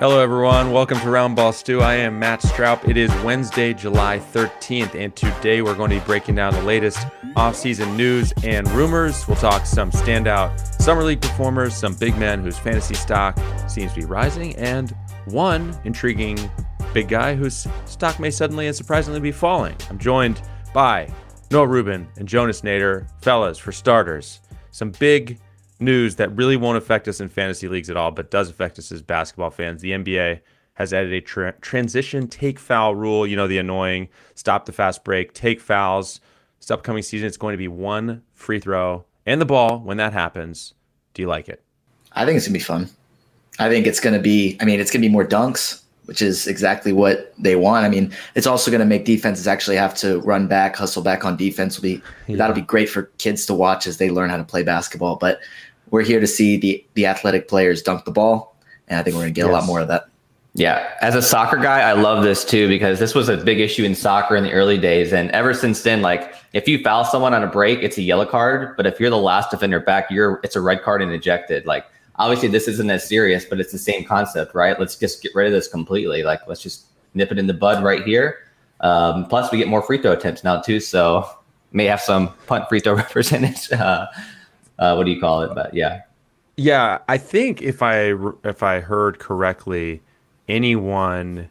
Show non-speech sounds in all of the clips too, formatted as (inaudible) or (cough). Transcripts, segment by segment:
Hello, everyone. Welcome to Roundball Stew. I am Matt Straub. It is Wednesday, July 13th, and today we're going to be breaking down the latest offseason news and rumors. We'll talk some standout summer league performers, some big men whose fantasy stock seems to be rising, and one intriguing big guy whose stock may suddenly and surprisingly be falling. I'm joined by Noah Rubin and Jonas Nader. Fellas, for starters, some big news that really won't affect us in fantasy leagues at all, but does affect us as basketball fans. The NBA has added a tra- transition take foul rule. You know, the annoying stop the fast break, take fouls. This upcoming season, it's going to be one free throw and the ball when that happens. Do you like it? I think it's going to be fun. I think it's going to be, I mean, it's going to be more dunks, which is exactly what they want. I mean, it's also going to make defenses actually have to run back, hustle back on defense. Will be yeah. that'll be great for kids to watch as they learn how to play basketball. But we're here to see the the athletic players dunk the ball, and I think we're going to get yes. a lot more of that. Yeah, as a soccer guy, I love this too because this was a big issue in soccer in the early days, and ever since then, like if you foul someone on a break, it's a yellow card, but if you're the last defender back, you're it's a red card and ejected. Like obviously, this isn't as serious, but it's the same concept, right? Let's just get rid of this completely. Like let's just nip it in the bud right here. Um, plus, we get more free throw attempts now too, so may have some punt free throw (laughs) percentage. Uh, uh, what do you call it? But yeah, yeah. I think if I if I heard correctly, anyone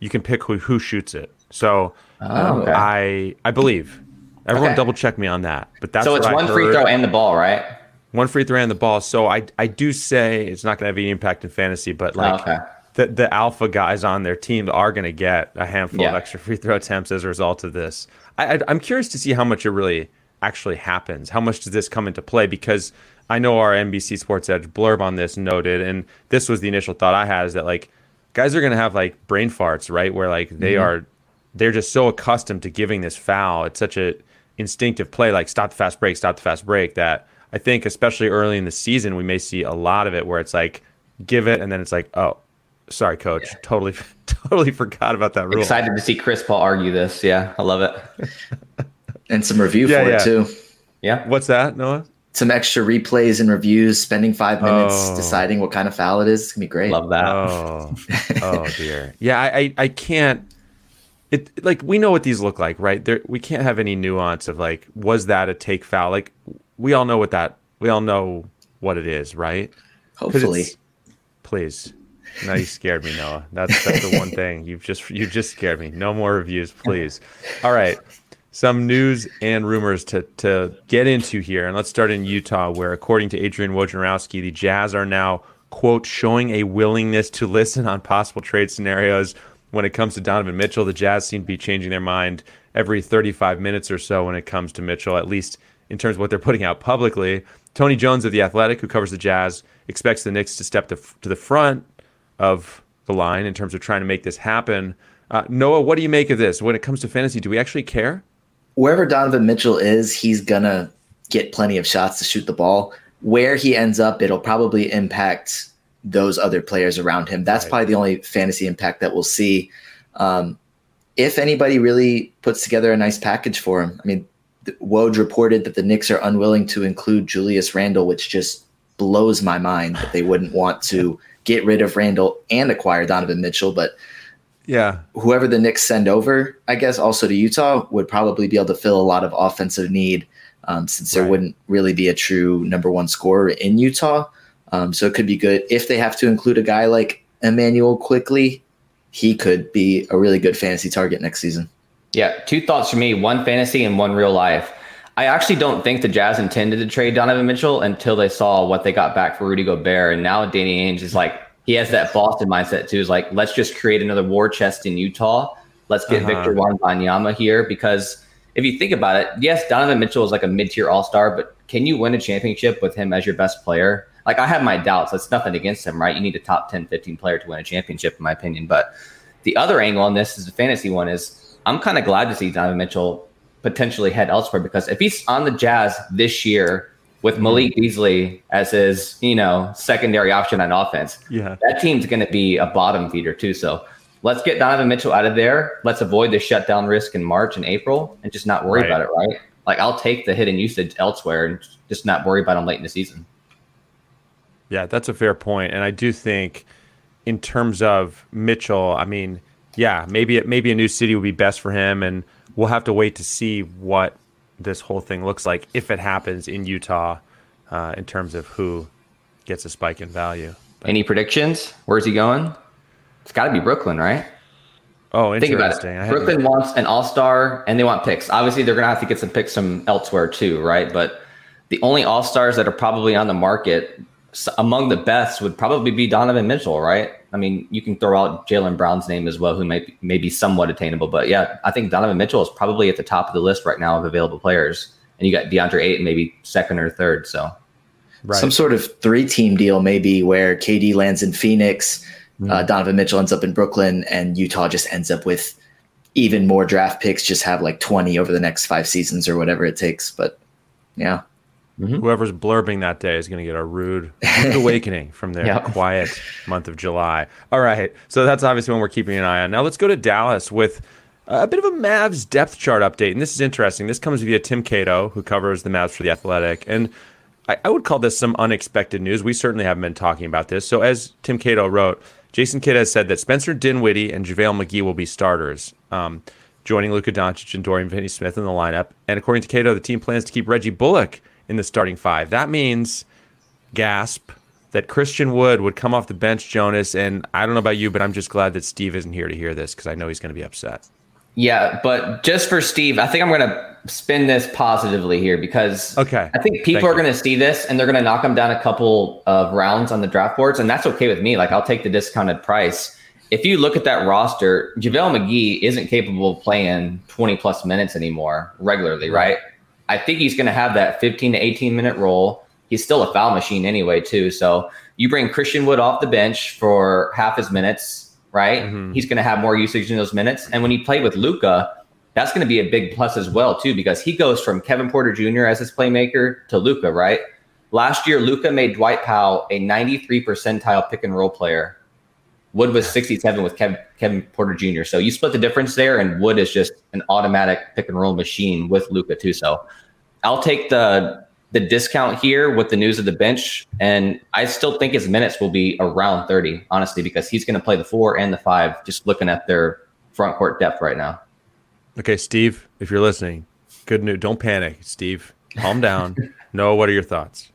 you can pick who who shoots it. So oh, okay. I I believe everyone okay. double check me on that. But that's so it's one free throw and the ball, right? One free throw and the ball. So I I do say it's not going to have any impact in fantasy, but like. Oh, okay. The, the alpha guys on their team are going to get a handful yeah. of extra free throw attempts as a result of this. I, I, I'm curious to see how much it really actually happens? How much does this come into play? Because I know our NBC Sports Edge blurb on this noted, and this was the initial thought I had is that like guys are gonna have like brain farts, right? Where like they mm-hmm. are they're just so accustomed to giving this foul. It's such a instinctive play, like stop the fast break, stop the fast break, that I think especially early in the season we may see a lot of it where it's like give it and then it's like, oh, sorry, coach. Yeah. Totally (laughs) totally forgot about that rule. Excited to see Chris Paul argue this. Yeah, I love it. (laughs) and some review yeah, for yeah. it too. Yeah. What's that, Noah? Some extra replays and reviews, spending five minutes oh. deciding what kind of foul it is. It's gonna be great. Love that. Oh, (laughs) oh dear. Yeah, I, I, I can't. It like we know what these look like, right? There, we can't have any nuance of like, was that a take foul? Like, we all know what that. We all know what it is, right? Hopefully. Please. Now you scared me, Noah. That's that's the one (laughs) thing you've just you just scared me. No more reviews, please. All right some news and rumors to, to get into here. And let's start in Utah, where according to Adrian Wojnarowski, the Jazz are now, quote, showing a willingness to listen on possible trade scenarios. When it comes to Donovan Mitchell, the Jazz seem to be changing their mind every 35 minutes or so when it comes to Mitchell, at least in terms of what they're putting out publicly. Tony Jones of The Athletic, who covers the Jazz, expects the Knicks to step to, to the front of the line in terms of trying to make this happen. Uh, Noah, what do you make of this? When it comes to fantasy, do we actually care? Wherever Donovan Mitchell is, he's gonna get plenty of shots to shoot the ball. Where he ends up, it'll probably impact those other players around him. That's right. probably the only fantasy impact that we'll see. Um, if anybody really puts together a nice package for him, I mean, Woj reported that the Knicks are unwilling to include Julius Randle, which just blows my mind that they wouldn't want to (laughs) get rid of Randle and acquire Donovan Mitchell. But yeah. Whoever the Knicks send over, I guess, also to Utah, would probably be able to fill a lot of offensive need um, since there wouldn't really be a true number one scorer in Utah. Um, so it could be good. If they have to include a guy like Immanuel Quickley. he could be a really good fantasy target next season. Yeah. Two thoughts for me one fantasy and one real life. I actually don't think the Jazz intended to trade Donovan Mitchell until they saw what they got back for Rudy Gobert. And now Danny Ainge is like, he has that Boston mindset too. Is like, let's just create another war chest in Utah. Let's get Uh-huh. Victor Wembanyama here because if you think about it, yes, Donovan Mitchell is like a mid-tier all-star, but can you win a championship with him as your best player? Like I have my doubts. That's nothing against him, right? You need a top 10, 15 player to win a championship, in my opinion. But the other angle on this is the fantasy one is I'm kind of glad to see Donovan Mitchell potentially head elsewhere because if he's on the Jazz this year with mm-hmm. Malik Beasley as his, you know, secondary option on offense, Yeah. that team's going to be a bottom feeder too. So let's get Donovan Mitchell out of there. Let's avoid the shutdown risk in March and April and just not worry Right. about it, right? Like I'll take the hit in usage elsewhere and just not worry about him late in the season. Yeah, that's a fair point, and I do think, in terms of Mitchell, I mean, yeah, maybe maybe a new city would be best for him, and we'll have to wait to see what this whole thing looks like if it happens in Utah, uh, in terms of who gets a spike in value. Any predictions? Where's he going? It's got to be Brooklyn, right? Oh, Think about interesting. It. Brooklyn wants an all star and they want picks. Obviously, they're going to have to get some picks from elsewhere too, right? But the only all stars that are probably on the market among the best would probably be Donovan Mitchell, right? I mean, you can throw out Jaylen Brown's name as well, who may be, may be somewhat attainable. But yeah, I think Donovan Mitchell is probably at the top of the list right now of available players. And you got DeAndre Ayton, maybe second or third. So right. Some sort of three team deal, maybe where KD lands in Phoenix, uh, Donovan Mitchell ends up in Brooklyn, and Utah just ends up with even more draft picks, just have like 20 over the next five seasons or whatever it takes. But yeah. Whoever's blurbing that day is going to get a rude, rude awakening from their (laughs) Yeah. quiet month of July. All right. So that's obviously one we're keeping an eye on. Now let's go to Dallas with a bit of a Mavs depth chart update. And this is interesting. This comes via Tim Cato, who covers the Mavs for The Athletic. And I, I would call this some unexpected news. We certainly haven't been talking about this. So as Tim Cato wrote, Jason Kidd has said that Spencer Dinwiddie and JaVale McGee will be starters. Um, joining Luka Doncic and Dorian Finney-Smith in the lineup. And according to Cato, the team plans to keep Reggie Bullock in the starting five. That means, gasp, that Christian Wood would come off the bench, Jonas. And I don't know about you, but I'm just glad that Steve isn't here to hear this because I know he's going to be upset. Yeah, but just for Steve, I think I'm going to spin this positively here because Okay. I think people Thank are going to see this and they're going to knock him down a couple of rounds on the draft boards, and that's okay with me. Like I'll take the discounted price. If you look at that roster, JaVale McGee isn't capable of playing 20 plus minutes anymore regularly, right? I think he's going to have that 15 to 18 minute role. He's still a foul machine anyway, too. So you bring Christian Wood off the bench for half his minutes, right? Mhm. He's going to have more usage in those minutes. And when he play with Luka, that's going to be a big plus as well, too, because he goes from Kevin Porter Jr. as his playmaker to Luka, right? Last year, Luka made Dwight Powell a 93 percentile pick and roll player. Wood was 67 with Kevin, Kevin Porter Jr. So you split the difference there, and Wood is just an automatic pick and roll machine with Luka too. So I'll take the the discount here with the news of the bench, and I still think his minutes will be around 30, honestly, because he's going to play the four and the five. Just looking at their front court depth right now. Okay, Steve, if you're listening, good news. Don't panic, Steve. Calm down. (laughs) no, what are your thoughts?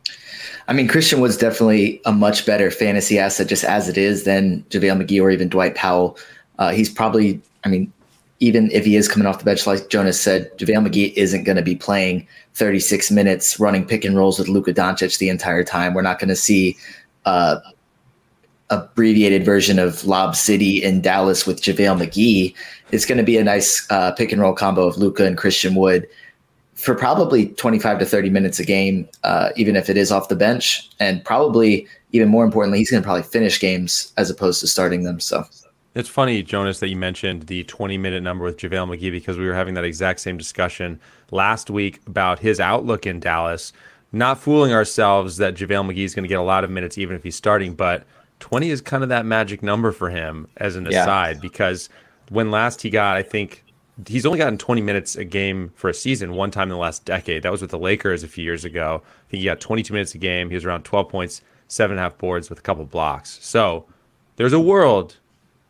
I mean, Christian Wood's definitely a much better fantasy asset just as it is than JaVale McGee or even Dwight Powell. Uh, he's probably, I mean, even if he is coming off the bench, like Jonas said, JaVale McGee isn't going to be playing 36 minutes running pick and rolls with Luka Doncic the entire time. We're not going to see uh, abbreviated version of Lob City in Dallas with JaVale McGee. It's going to be a nice uh, pick and roll combo of Luka and Christian Wood for probably 25 to 30 minutes a game, uh, even if it is off the bench. And probably, even more importantly, he's going to probably finish games as opposed to starting them. So, It's funny, Jonas, that you mentioned the 20 minute number with JaVale McGee because we were having that exact same discussion last week about his outlook in Dallas. Not fooling ourselves that JaVale McGee is going to get a lot of minutes even if he's starting, but 20 is kind of that magic number for him as an Yeah. aside because when last he got, I think he's only gotten 20 minutes a game for a season one time in the last decade. That was with the Lakers a few years ago. I think he got 22 minutes a game. He was around 12 points, seven and a half boards with a couple blocks. So there's a world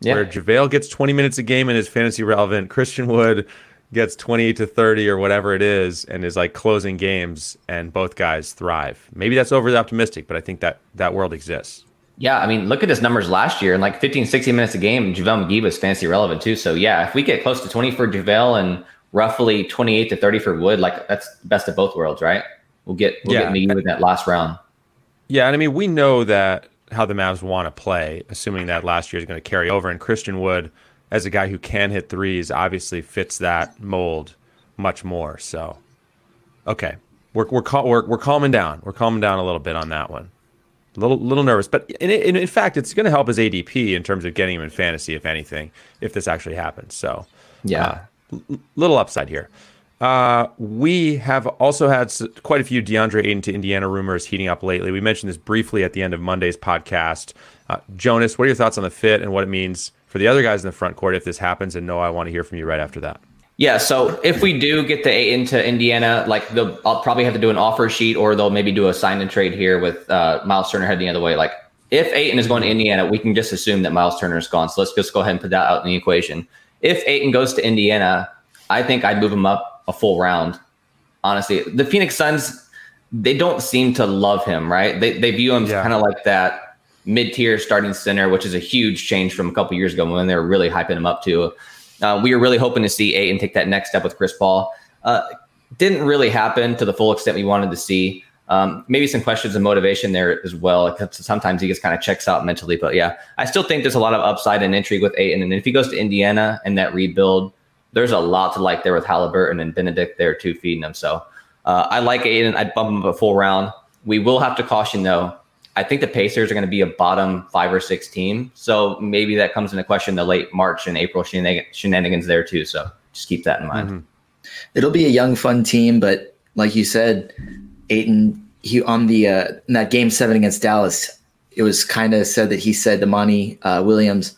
Yeah. where JaVale gets 20 minutes a game and is fantasy relevant. Christian Wood gets 28 to 30 or whatever it is and is like closing games and both guys thrive. Maybe that's overly optimistic, but I think that that world exists. Yeah, I mean, look at his numbers last year. In like 15, 16 minutes a game, JaVale McGee was fancy relevant too. So yeah, if we get close to 20 for JaVale and roughly 28 to 30 for Wood, like that's the best of both worlds, right? We'll get we'll Yeah. get McGee with that last round. Yeah, and I mean we know that how the Mavs want to play, assuming that last year is going to carry over. And Christian Wood as a guy who can hit threes, obviously fits that mold much more. So, okay, we're we're we're, we're calming down. We're calming down a little bit on that one. A little little nervous, but in, in, in fact, it's going to help his ADP in terms of getting him in fantasy, if anything, if this actually happens. So, yeah, uh, little upside here. Uh, we have also had quite a few DeAndre Ayton to Indiana rumors heating up lately. We mentioned this briefly at the end of Monday's podcast. Uh, Jonas, what are your thoughts on the fit and what it means for the other guys in the front court if this happens? And no, I want to hear from you right after that. Yeah, so if we do get the Ayton to Indiana, like they'll I'll probably have to do an offer sheet, or they'll maybe do a sign and trade here with uh, Miles Turner heading the other way. Like if Ayton is going to Indiana, we can just assume that Miles Turner is gone. So let's just go ahead and put that out in the equation. If Ayton goes to Indiana, I think I'd move him up a full round. Honestly, the Phoenix Suns they don't seem to love him, right? They they view him yeah. kind of like that mid tier starting center, which is a huge change from a couple years ago when they were really hyping him up too. Uh, we were really hoping to see Ayton take that next step with Chris Paul. Uh, didn't really happen to the full extent we wanted to see. Um, maybe some questions of motivation there as well. Sometimes he just kind of checks out mentally, but yeah, I still think there's a lot of upside and intrigue with Ayton. And if he goes to Indiana and that rebuild, there's a lot to like there with Halliburton and Benedict there too, feeding them. So uh, I like Ayton. I'd bump him up a full round. We will have to caution though. I think the Pacers are going to be a bottom five or six team. So maybe that comes into question the late March and April shenanigans there too. So just keep that in mind. Mm-hmm. It'll be a young, fun team, but like you said, Ayton, he on the uh, that game seven against Dallas, it was kind of said that he said to Monty uh, Williams,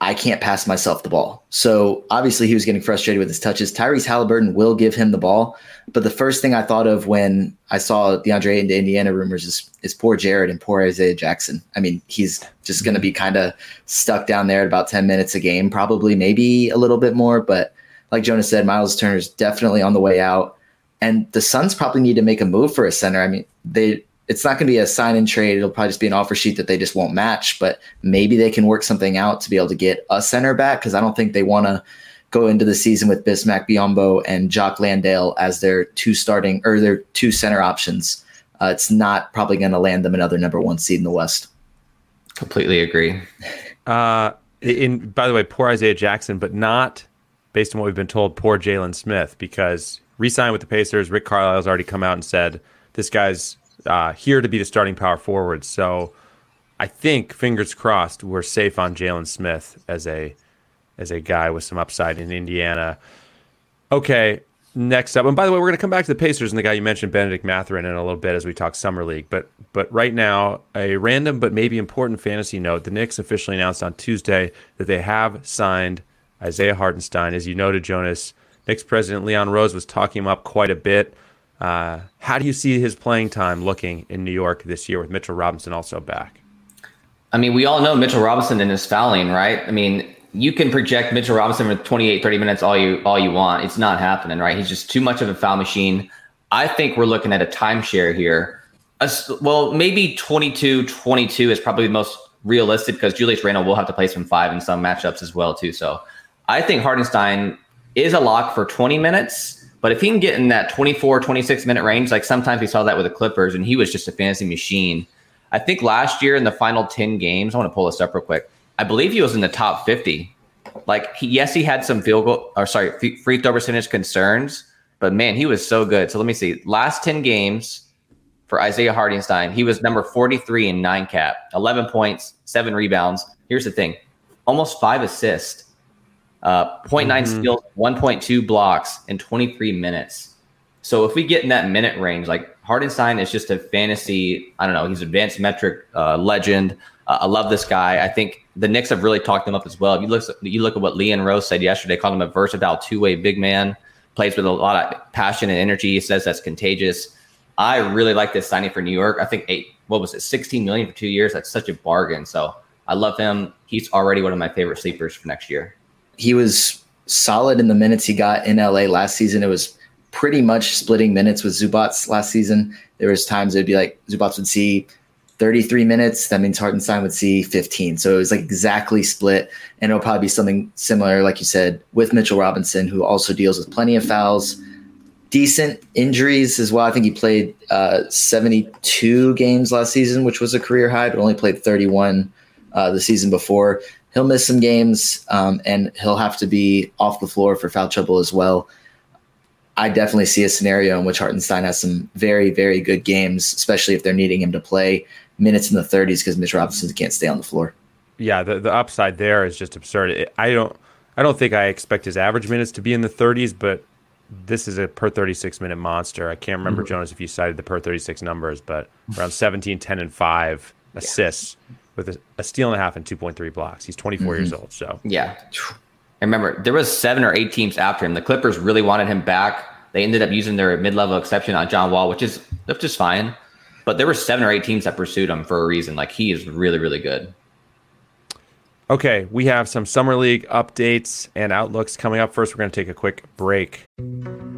I can't pass myself the ball. So obviously he was getting frustrated with his touches. Tyrese Halliburton will give him the ball. But the first thing I thought of when I saw DeAndre into Indiana rumors is, is poor Jared and poor Isaiah Jackson. I mean, he's just going to be kind of stuck down there at about 10 minutes a game, probably maybe a little bit more. But like Jonas said, Miles Turner's definitely on the way out. And the Suns probably need to make a move for a center. I mean, they it's not going to be a sign and trade. It'll probably just be an offer sheet that they just won't match. But maybe they can work something out to be able to get a center back because I don't think they want to go into the season with Bismack Biyombo and Jock Landale as their two starting or their two center options. Uh, it's not probably going to land them another number one seed in the West. Completely agree. Uh, in by the way, poor Isaiah Jackson, but not based on what we've been told. Poor Jalen Smith because re-signed with the Pacers. Rick Carlisle's already come out and said this guy's uh, here to be the starting power forward. So I think, fingers crossed, we're safe on Jalen Smith as a as a guy with some upside in Indiana. Okay, next up, and by the way, we're going to come back to the Pacers and the guy you mentioned, Benedict Mathurin, in a little bit as we talk summer league. But but right now, a random but maybe important fantasy note: the Knicks officially announced on Tuesday that they have signed Isaiah Hartenstein. As you noted, Jonas, Knicks president Leon Rose was talking him up quite a bit. Uh, how do you see his playing time looking in New York this year with Mitchell Robinson also back? I mean, we all know Mitchell Robinson and his fouling, right? I mean, you can project Mitchell Robinson with 28, 30 minutes all you all you want. It's not happening, right? He's just too much of a foul machine. I think we're looking at a timeshare here. well, maybe 22, 22 is probably the most realistic because Julius Randle will have to play some five in some matchups as well, too. So I think Hartenstein is a lock for 20 minutes but if he can get in that 24, 26 minute range, like sometimes we saw that with the Clippers, and he was just a fantasy machine. I think last year in the final 10 games, I want to pull this up real quick. I believe he was in the top 50. Like, he, yes, he had some field goal, or sorry, free throw percentage concerns, but man, he was so good. So let me see. Last 10 games for Isaiah Hartenstein, he was number 43 in nine cat, 11 points, seven rebounds. Here's the thing almost five assists uh, 0.9 mm-hmm. steals, 1.2 blocks in 23 minutes. So if we get in that minute range, like Hartenstein is just a fantasy. I don't know. He's advanced metric uh, legend. Uh, I love this guy. I think the Knicks have really talked him up as well. If you look, you look at what Leon Rose said yesterday, called him a versatile two-way big man. Plays with a lot of passion and energy. He says that's contagious. I really like this signing for New York. I think eight. What was it? 16 million for two years. That's such a bargain. So I love him. He's already one of my favorite sleepers for next year he was solid in the minutes he got in LA last season. It was pretty much splitting minutes with Zubac last season. There was times it'd be like Zubac would see 33 minutes. That means Hartenstein would see 15. So it was like exactly split. And it'll probably be something similar, like you said, with Mitchell Robinson, who also deals with plenty of fouls, decent injuries as well. I think he played uh, 72 games last season, which was a career high, but only played 31 uh, the season before. He'll miss some games, um, and he'll have to be off the floor for foul trouble as well. I definitely see a scenario in which Hartenstein has some very, very good games, especially if they're needing him to play minutes in the 30s because Mitch Robinson can't stay on the floor. Yeah, the, the upside there is just absurd. I don't I don't think I expect his average minutes to be in the 30s, but this is a per 36 minute monster. I can't remember, mm-hmm. Jonas, if you cited the per 36 numbers, but around 17, 10, and 5 assists yeah. With a, a, steal and a half and 2.3 blocks. He's 24 mm-hmm. years old. So, yeah. And remember, there was seven or eight teams after him. The Clippers really wanted him back. They ended up using their mid-level exception on John Wall, which is which is fine. But there were seven or eight teams that pursued him for a reason. Like he is really, really good. Okay, we have some summer league updates and outlooks coming up. First, we're going to take a quick break.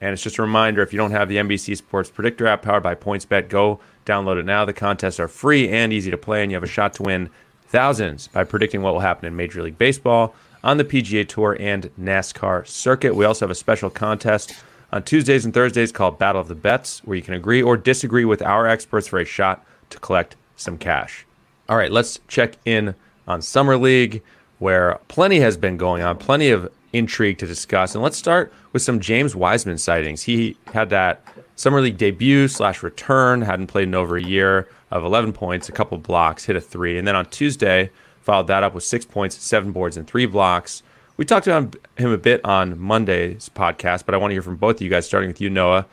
And it's just a reminder if you don't have the NBC Sports Predictor app powered by PointsBet, go download it now. The contests are free and easy to play, and you have a shot to win thousands by predicting what will happen in Major League Baseball, on the PGA Tour, and NASCAR circuit. We also have a special contest on Tuesdays and Thursdays called Battle of the Bets, where you can agree or disagree with our experts for a shot to collect some cash. All right, let's check in on Summer League, where plenty has been going on, plenty of intrigue to discuss. And let's start with some James Wiseman sightings. He had that Summer League debut slash return, hadn't played in over a year of 11 points, a couple blocks, hit a three. And then on Tuesday, followed that up with six points, seven boards, and three blocks. We talked about him a bit on Monday's podcast, but I want to hear from both of you guys, starting with you, Noah.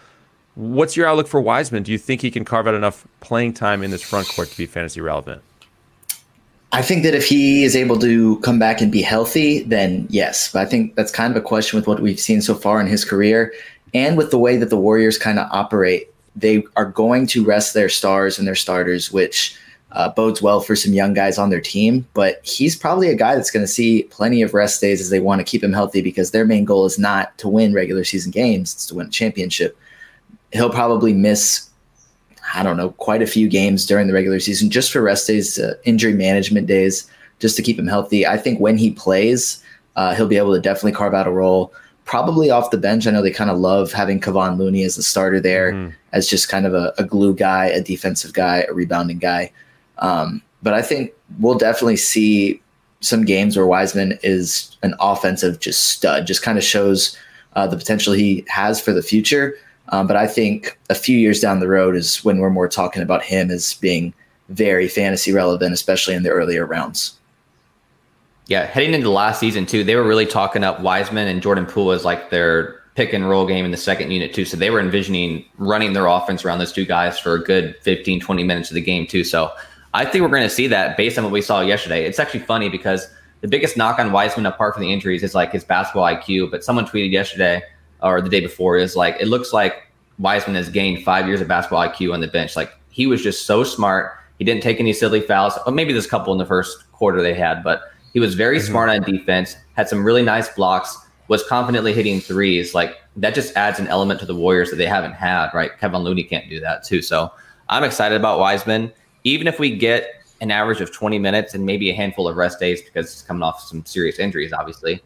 What's your outlook for Wiseman? Do you think he can carve out enough playing time in this front court to be fantasy relevant? I think that if he is able to come back and be healthy, then yes. But I think that's kind of a question with what we've seen so far in his career and with the way that the Warriors kind of operate they are going to rest their stars and their starters, which uh, bodes well for some young guys on their team. But he's probably a guy that's going to see plenty of rest days as they want to keep him healthy because their main goal is not to win regular season games, it's to win a championship. He'll probably miss, I don't know, quite a few games during the regular season just for rest days, uh, injury management days, just to keep him healthy. I think when he plays, uh, he'll be able to definitely carve out a role probably off the bench. I know they kind of love having Kevon Looney as the starter there, mm. as just kind of a, a, glue guy, a defensive guy, a rebounding guy. Um, but I think we'll definitely see some games where Wiseman is an offensive just stud, just kind of shows uh, the potential he has for the future. Um, but I think a few years down the road is when we're more talking about him as being very fantasy relevant, especially in the earlier rounds. Yeah, heading into last season too, they were really talking up Wiseman and Jordan Poole as like their pick and roll game in the second unit too. So they were envisioning running their offense around those two guys for a good 15, 20 minutes of the game too. So I think we're going to see that based on what we saw yesterday. It's actually funny because the biggest knock on Wiseman, apart from the injuries, is like his basketball IQ. But someone tweeted yesterday or the day before is like it looks like Wiseman has gained five years of basketball IQ on the bench. Like he was just so smart. He didn't take any silly fouls. Or maybe there's a couple in the first quarter they had, but he was very mm-hmm. smart on defense, had some really nice blocks, was confidently hitting threes. Like that just adds an element to the Warriors that they haven't had, right? Kevin Looney can't do that too. So I'm excited about Wiseman. Even if we get an average of 20 minutes and maybe a handful of rest days because he's coming off some serious injuries, obviously,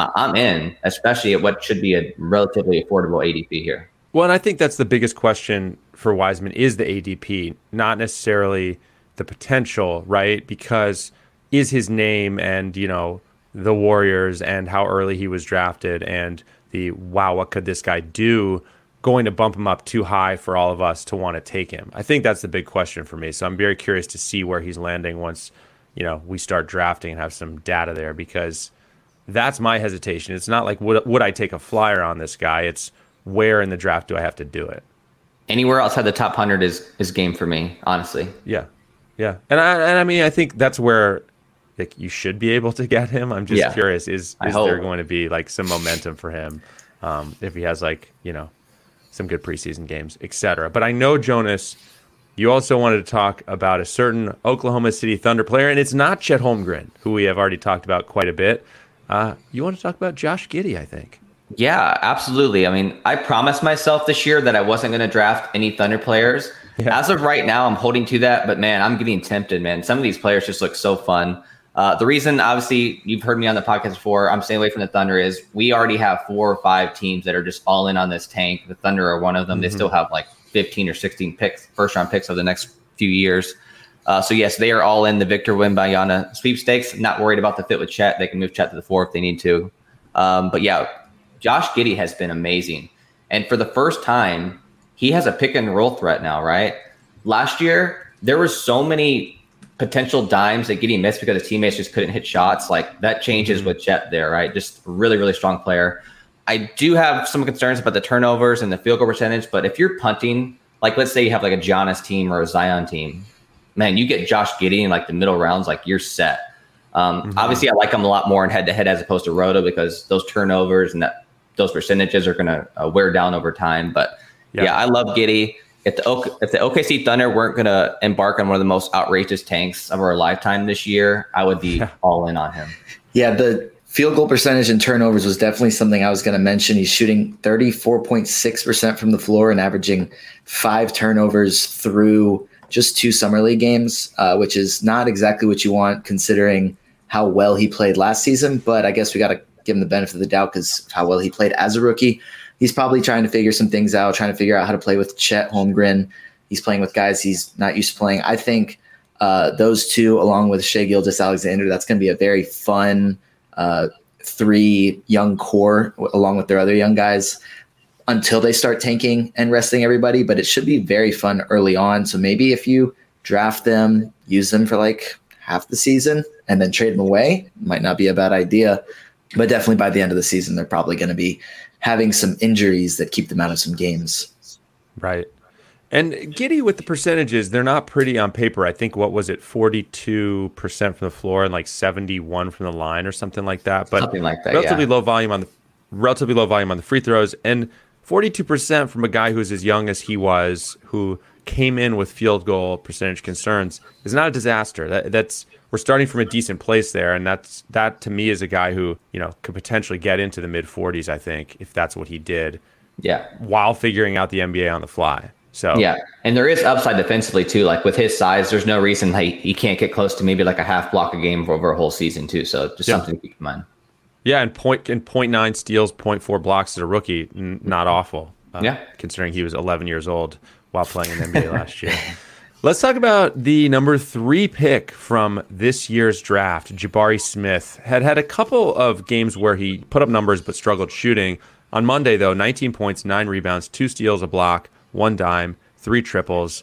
uh, I'm in, especially at what should be a relatively affordable ADP here. Well, and I think that's the biggest question for Wiseman is the ADP, not necessarily the potential, right? Because is his name and, you know, the Warriors and how early he was drafted and the wow, what could this guy do going to bump him up too high for all of us to want to take him? I think that's the big question for me. So I'm very curious to see where he's landing once, you know, we start drafting and have some data there because that's my hesitation. It's not like would would I take a flyer on this guy? It's where in the draft do I have to do it? Anywhere outside the top hundred is is game for me, honestly. Yeah, yeah, and I and I mean I think that's where like you should be able to get him. I'm just yeah. curious is is there going to be like some momentum for him um, if he has like you know some good preseason games, etc. But I know Jonas, you also wanted to talk about a certain Oklahoma City Thunder player, and it's not Chet Holmgren, who we have already talked about quite a bit. Uh, you want to talk about Josh Giddey, I think. Yeah, absolutely. I mean, I promised myself this year that I wasn't going to draft any Thunder players. Yeah. As of right now, I'm holding to that, but man, I'm getting tempted, man. Some of these players just look so fun. Uh, the reason, obviously, you've heard me on the podcast before, I'm staying away from the Thunder is we already have four or five teams that are just all in on this tank. The Thunder are one of them. Mm-hmm. They still have like 15 or 16 picks, first round picks of the next few years. Uh, so, yes, they are all in the Victor Wembanyama sweepstakes. Not worried about the fit with Chet. They can move Chet to the four if they need to. Um, but yeah, Josh Giddey has been amazing. And for the first time, he has a pick and roll threat now, right? Last year, there were so many potential dimes that Giddey missed because his teammates just couldn't hit shots. Like that changes mm-hmm. with Chet there, right? Just really, really strong player. I do have some concerns about the turnovers and the field goal percentage, but if you're punting, like let's say you have like a Giannis team or a Zion team, man, you get Josh Giddey in like the middle rounds, like you're set. Um, mm-hmm. Obviously, I like him a lot more in head to head as opposed to Roto because those turnovers and that those percentages are going to uh, wear down over time. But yeah, yeah I love Giddey. If the o- if the OKC Thunder weren't going to embark on one of the most outrageous tanks of our lifetime this year, I would be (laughs) all in on him. Yeah, the field goal percentage and turnovers was definitely something I was going to mention. He's shooting 34.6% from the floor and averaging five turnovers through just two summer league games, uh, which is not exactly what you want considering how well he played last season. But I guess we got to give him the benefit of the doubt because how well he played as a rookie. He's probably trying to figure some things out, trying to figure out how to play with Chet Holmgren. He's playing with guys he's not used to playing. I think uh, those two, along with Shai Gilgeous-Alexander, that's going to be a very fun uh, three young core, along with their other young guys, until they start tanking and resting everybody. But it should be very fun early on. So maybe if you draft them, use them for like half the season, and then trade them away, might not be a bad idea but definitely by the end of the season, they're probably going to be having some injuries that keep them out of some games. Right. And Giddey with the percentages, they're not pretty on paper. I think what was it, forty two percent from the floor and like seventy one from the line or something like that. But something like that, relatively yeah. low volume on the relatively low volume on the free throws and forty two percent from a guy who's as young as he was, who came in with field goal percentage concerns, is not a disaster. That, that's we're starting from a decent place there, and that's that to me is a guy who you know could potentially get into the mid 40s. I think if that's what he did. Yeah. While figuring out the NBA on the fly. So yeah, and there is upside defensively too. Like with his size, there's no reason he, he can't get close to maybe like a half block a game over a whole season too. So just yeah. something to keep in mind. Yeah, and point and point nine steals, point four blocks as a rookie, n- not awful. Uh, yeah, considering he was 11 years old while playing in the NBA last year. (laughs) Let's talk about the number three pick from this year's draft. Jabari Smith had had a couple of games where he put up numbers but struggled shooting. On Monday, though, 19 points, nine rebounds, two steals, a block, one dime, three triples.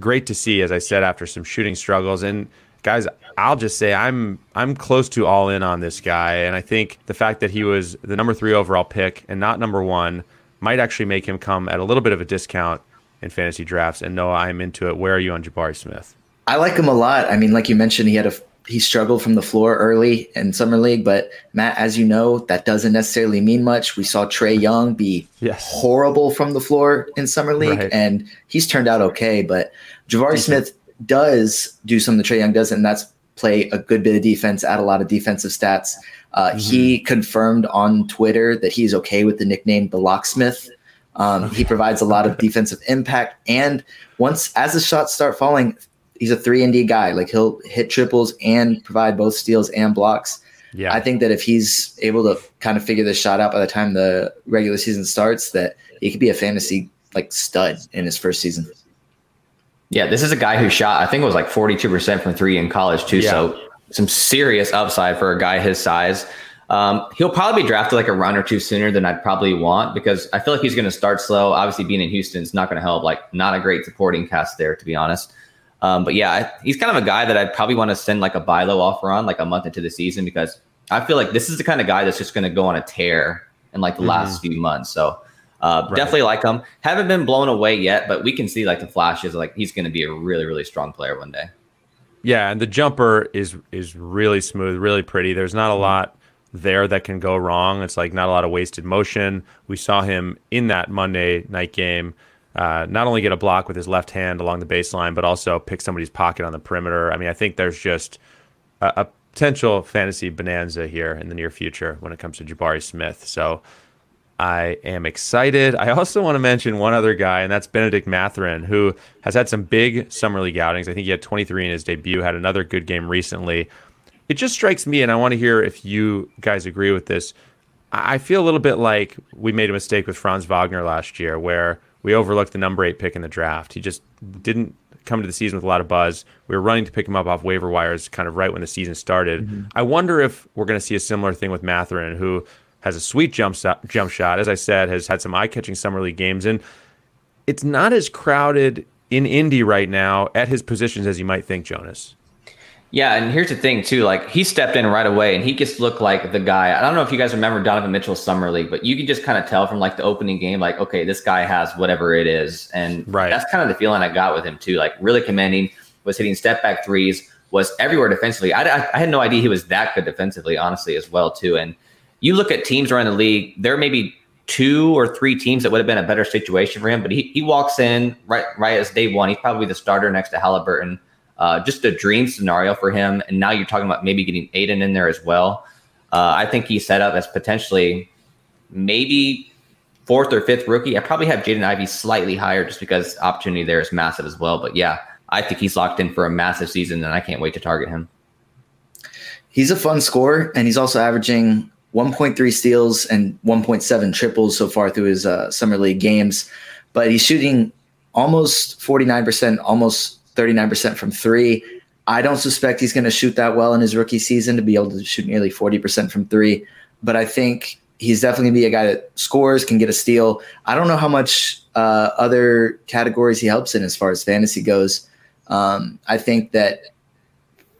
Great to see, as I said, after some shooting struggles. And guys, I'll just say I'm I'm close to all in on this guy, and I think the fact that he was the number three overall pick and not number one might actually make him come at a little bit of a discount in fantasy drafts. And Noah, I'm into it. Where are you on Jabari Smith? I like him a lot. I mean, like you mentioned, he had a he struggled from the floor early in summer league, but Matt, as you know, that doesn't necessarily mean much. We saw Trae Young be yes. horrible from the floor in summer league, right. and he's turned out okay. But Jabari Smith does do something that Trae Young doesn't, and that's play a good bit of defense, add a lot of defensive stats. Uh, mm-hmm. He confirmed on Twitter that he's okay with the nickname the Locksmith. Um, he provides a lot of (laughs) defensive impact, and once as the shots start falling, he's a three and D guy. Like he'll hit triples and provide both steals and blocks. Yeah. I think that if he's able to kind of figure this shot out by the time the regular season starts, that he could be a fantasy like stud in his first season. Yeah, this is a guy who shot, I think it was like 42% from three in college too. Yeah. So some serious upside for a guy his size. Um, he'll probably be drafted like a round or two sooner than I'd probably want because I feel like he's going to start slow. Obviously, being in Houston is not going to help. Like, not a great supporting cast there, to be honest. Um, but yeah, he's kind of a guy that I'd probably want to send like a buy low offer on like a month into the season because I feel like this is the kind of guy that's just going to go on a tear in like the mm-hmm. last few months. So uh, right. definitely like him. Haven't been blown away yet, but we can see like the flashes. Like he's going to be a really really strong player one day. Yeah, and the jumper is is really smooth, really pretty. There's not a lot there that can go wrong. It's like not a lot of wasted motion. We saw him in that Monday night game uh, not only get a block with his left hand along the baseline, but also pick somebody's pocket on the perimeter. I mean, I think there's just a, a potential fantasy bonanza here in the near future when it comes to Jabari Smith. So I am excited. I also want to mention one other guy, and that's Benedict Mathurin, who has had some big summer league outings. I think he had 23 in his debut, had another good game recently it just strikes me, and I want to hear if you guys agree with this. I feel a little bit like we made a mistake with Franz Wagner last year, where we overlooked the number eight pick in the draft. He just didn't come to the season with a lot of buzz. We were running to pick him up off waiver wires kind of right when the season started. Mm-hmm. I wonder if we're going to see a similar thing with Mathurin, who has a sweet jump shot, jump shot. As I said, has had some eye catching summer league games, and it's not as crowded in Indy right now at his positions as you might think, Jonas. Yeah, and here's the thing too. Like he stepped in right away, and he just looked like the guy. I don't know if you guys remember Donovan Mitchell's summer league, but you can just kind of tell from like the opening game, like okay, this guy has whatever it is, and right. that's kind of the feeling I got with him too. Like really commending, was hitting step back threes, was everywhere defensively. I, I, I had no idea he was that good defensively, honestly, as well too. And you look at teams around the league, there may be two or three teams that would have been a better situation for him, but he, he walks in right right as day one. He's probably the starter next to Halliburton uh, just a dream scenario for him. And now you're talking about maybe getting Ayton in there as well. Uh, I think he's set up as potentially maybe fourth or fifth rookie. I probably have Jaden Ivey slightly higher just because opportunity there is massive as well. But yeah, I think he's locked in for a massive season, and I can't wait to target him. He's a fun scorer, and he's also averaging 1.3 steals and 1.7 triples so far through his uh, summer league games. But he's shooting almost 49%, almost 39% from three. I don't suspect he's going to shoot that well in his rookie season to be able to shoot nearly 40% from three. But I think he's definitely going to be a guy that scores, can get a steal. I don't know how much uh, other categories he helps in as far as fantasy goes. Um, I think that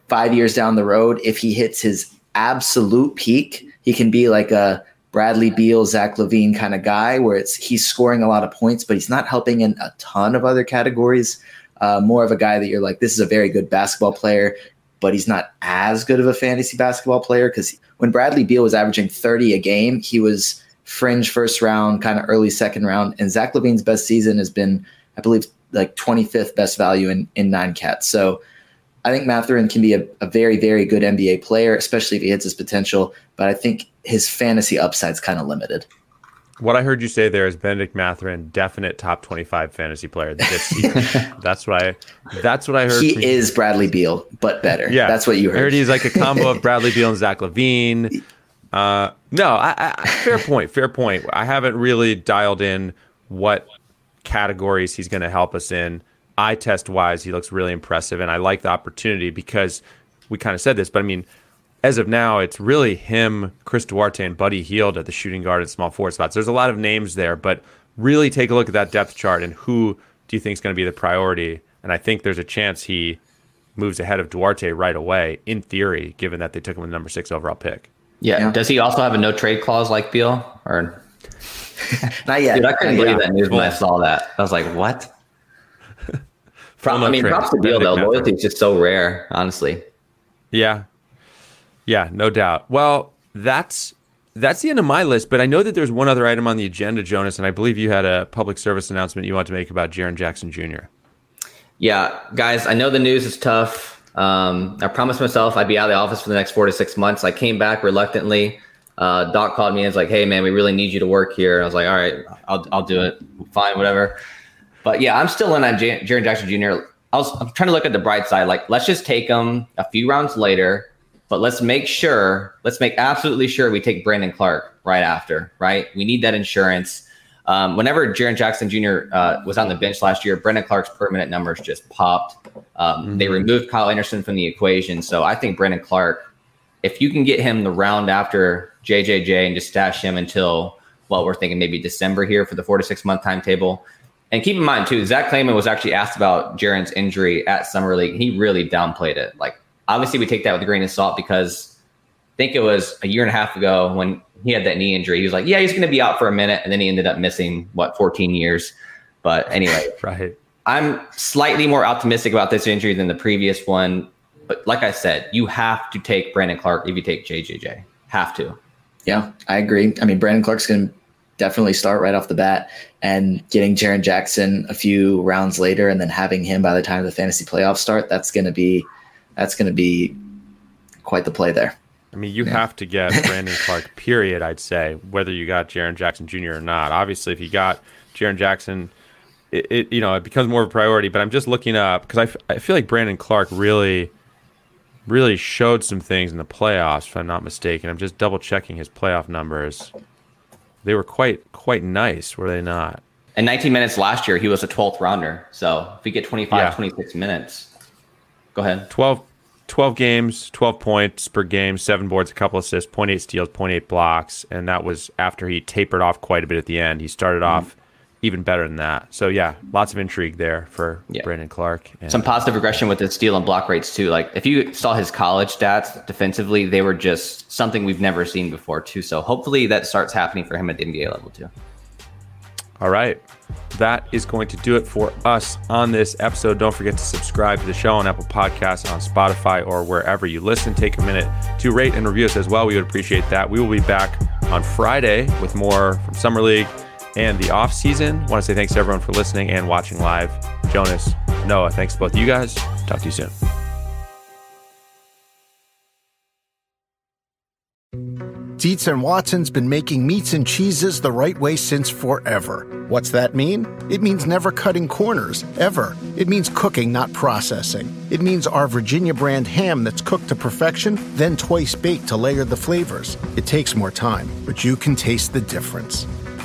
five years down the road, if he hits his absolute peak, he can be like a Bradley Beal, Zach LaVine kind of guy where it's he's scoring a lot of points, but he's not helping in a ton of other categories uh, more of a guy that you're like, this is a very good basketball player, but he's not as good of a fantasy basketball player because when Bradley Beal was averaging 30 a game, he was fringe first round, kind of early second round. And Zach LaVine's best season has been, I believe, like 25th best value in, in nine cats. So I think Mathurin can be a, a very, very good NBA player, especially if he hits his potential. But I think his fantasy upside's kind of limited. What I heard you say there is Benedict Mathurin, definite top twenty-five fantasy player this season. (laughs) that's what I. That's what I heard. He is you. Bradley Beal, but better. Yeah, that's what you heard. I heard he's like a combo of Bradley Beal and Zach LaVine. (laughs) Uh, no, I, I, fair point. Fair point. I haven't really dialed in what categories he's going to help us in. Eye test wise, he looks really impressive, and I like the opportunity because we kind of said this, but I mean as of now, it's really him, Chris Duarte, and Buddy Hield at the shooting guard and small forward spots. There's a lot of names there, but really take a look at that depth chart and who do you think is going to be the priority? And I think there's a chance he moves ahead of Duarte right away, in theory, given that they took him with the number six overall pick. Yeah. yeah. Does he also have a no trade clause like Beal? Or (laughs) not yet. Dude, I couldn't believe that news when I saw that. I was like, what? (laughs) I mean, props to Beal though. Loyalty is just so rare, honestly. Yeah, yeah, no doubt. Well, that's that's the end of my list, but I know that there's one other item on the agenda, Jonas, and I believe you had a public service announcement you want to make about Jaren Jackson Jr. Yeah, guys, I know the news is tough. Um, I promised myself I'd be out of the office for the next four to six months. I came back reluctantly. Uh, Doc called me and was like, "Hey, man, we really need you to work here." And I was like, "All right, I'll I'll do it. Fine, whatever." But yeah, I'm still in on J- Jaren Jackson Jr. I was I'm trying to look at the bright side. Like, let's just take him a few rounds later, but let's make sure, let's make absolutely sure we take Brandon Clarke right after, right? We need that insurance. Um, whenever Jaren Jackson Jr. Uh, was on the bench last year, Brandon Clarke's permanent numbers just popped. Um, mm-hmm. They removed Kyle Anderson from the equation. So I think Brandon Clarke, if you can get him the round after JJJ and just stash him until, well, we're thinking maybe December here for the four to six month timetable. And keep in mind, too, Zach Kleiman was actually asked about Jaren's injury at Summer League. He really downplayed it. Like, obviously, we take that with a grain of salt because I think it was a year and a half ago when he had that knee injury. He was like, yeah, he's going to be out for a minute. And then he ended up missing, what, 14 years. But anyway, (laughs) right. I'm slightly more optimistic about this injury than the previous one. But like I said, you have to take Brandon Clarke if you take JJJ. Have to. Yeah, I agree. I mean, Brandon Clarke's going to definitely start right off the bat and getting Jaren Jackson a few rounds later and then having him by the time the fantasy playoffs start, that's going to be that's going to be quite the play there. I mean, you yeah. have to get (laughs) Brandon Clarke, period, I'd say, whether you got Jaren Jackson Jr. or not. Obviously, if you got Jaren Jackson, it, it, you know, it becomes more of a priority, but I'm just looking up because I, f- I feel like Brandon Clarke really really showed some things in the playoffs, if I'm not mistaken. I'm just double checking his playoff numbers. They were quite quite nice, were they not? In 19 minutes last year, he was a 12th rounder. So if we get 25, yeah. 26 minutes, go ahead. 12, 12 games, 12 points per game, seven boards, a couple assists, 0.8 steals, 0.8 blocks. And that was after he tapered off quite a bit at the end. He started mm-hmm. off even better than that. So yeah, lots of intrigue there for yeah. Brandon Clarke. And, Some positive regression with his steal and block rates too. Like if you saw his college stats defensively, they were just something we've never seen before too. So hopefully that starts happening for him at the NBA level too. All right. That is going to do it for us on this episode. Don't forget to subscribe to the show on Apple Podcasts, on Spotify, or wherever you listen. Take a minute to rate and review us as well. We would appreciate that. We will be back on Friday with more from Summer League and the off season. Want to say thanks to everyone for listening and watching live. Jonas, Noah, thanks to both of you guys. Talk to you soon. Dietz and Watson's been making meats and cheeses the right way since forever. What's that mean? It means never cutting corners, ever. It means cooking, not processing. It means our Virginia brand ham that's cooked to perfection, then twice baked to layer the flavors. It takes more time, but you can taste the difference.